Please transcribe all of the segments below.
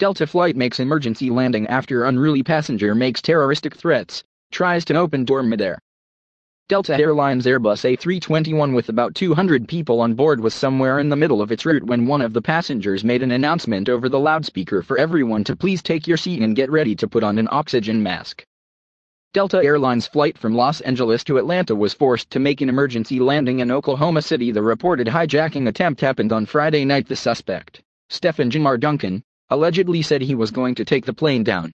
Delta flight makes emergency landing after unruly passenger makes terroristic threats, tries to open door midair. Delta Airlines Airbus A321 with about 200 people on board was somewhere in the middle of its route when one of the passengers made an announcement over the loudspeaker for everyone to please take your seat and get ready to put on an oxygen mask. Delta Airlines flight from Los Angeles to Atlanta was forced to make an emergency landing in Oklahoma City. The reported hijacking attempt happened on Friday night. The suspect, Stephen Jamar Duncan, allegedly said he was going to take the plane down.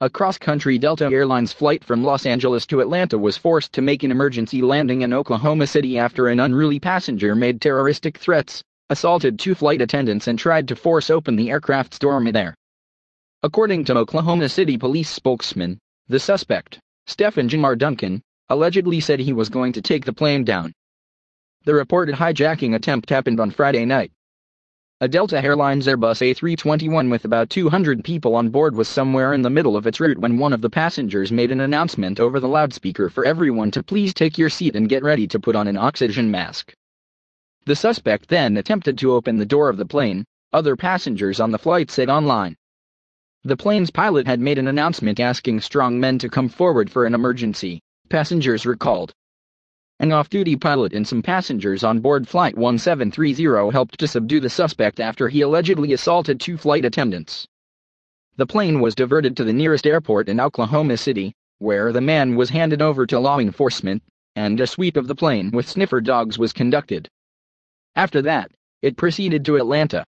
A cross-country Delta Airlines flight from Los Angeles to Atlanta was forced to make an emergency landing in Oklahoma City after an unruly passenger made terroristic threats, assaulted two flight attendants and tried to force open the aircraft's door midair. According to Oklahoma City police spokesman, the suspect, Stephen Jamar Duncan, allegedly said he was going to take the plane down. The reported hijacking attempt happened on Friday night. A Delta Airlines Airbus A321 with about 200 people on board was somewhere in the middle of its route when one of the passengers made an announcement over the loudspeaker for everyone to please take your seat and get ready to put on an oxygen mask. The suspect then attempted to open the door of the plane, other passengers on the flight said online. The plane's pilot had made an announcement asking strong men to come forward for an emergency, passengers recalled. An off-duty pilot and some passengers on board Flight 1730 helped to subdue the suspect after he allegedly assaulted two flight attendants. The plane was diverted to the nearest airport in Oklahoma City, where the man was handed over to law enforcement, and a sweep of the plane with sniffer dogs was conducted. After that, it proceeded to Atlanta.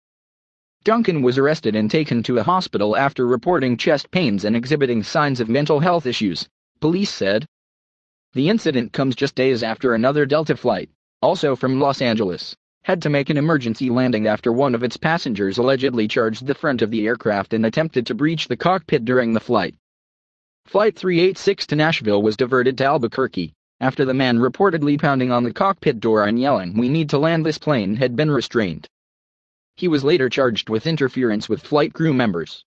Duncan was arrested and taken to a hospital after reporting chest pains and exhibiting signs of mental health issues, police said. The incident comes just days after another Delta flight, also from Los Angeles, had to make an emergency landing after one of its passengers allegedly charged the front of the aircraft and attempted to breach the cockpit during the flight. Flight 386 to Nashville was diverted to Albuquerque, after the man reportedly pounding on the cockpit door and yelling, We need to land this plane, had been restrained. He was later charged with interference with flight crew members.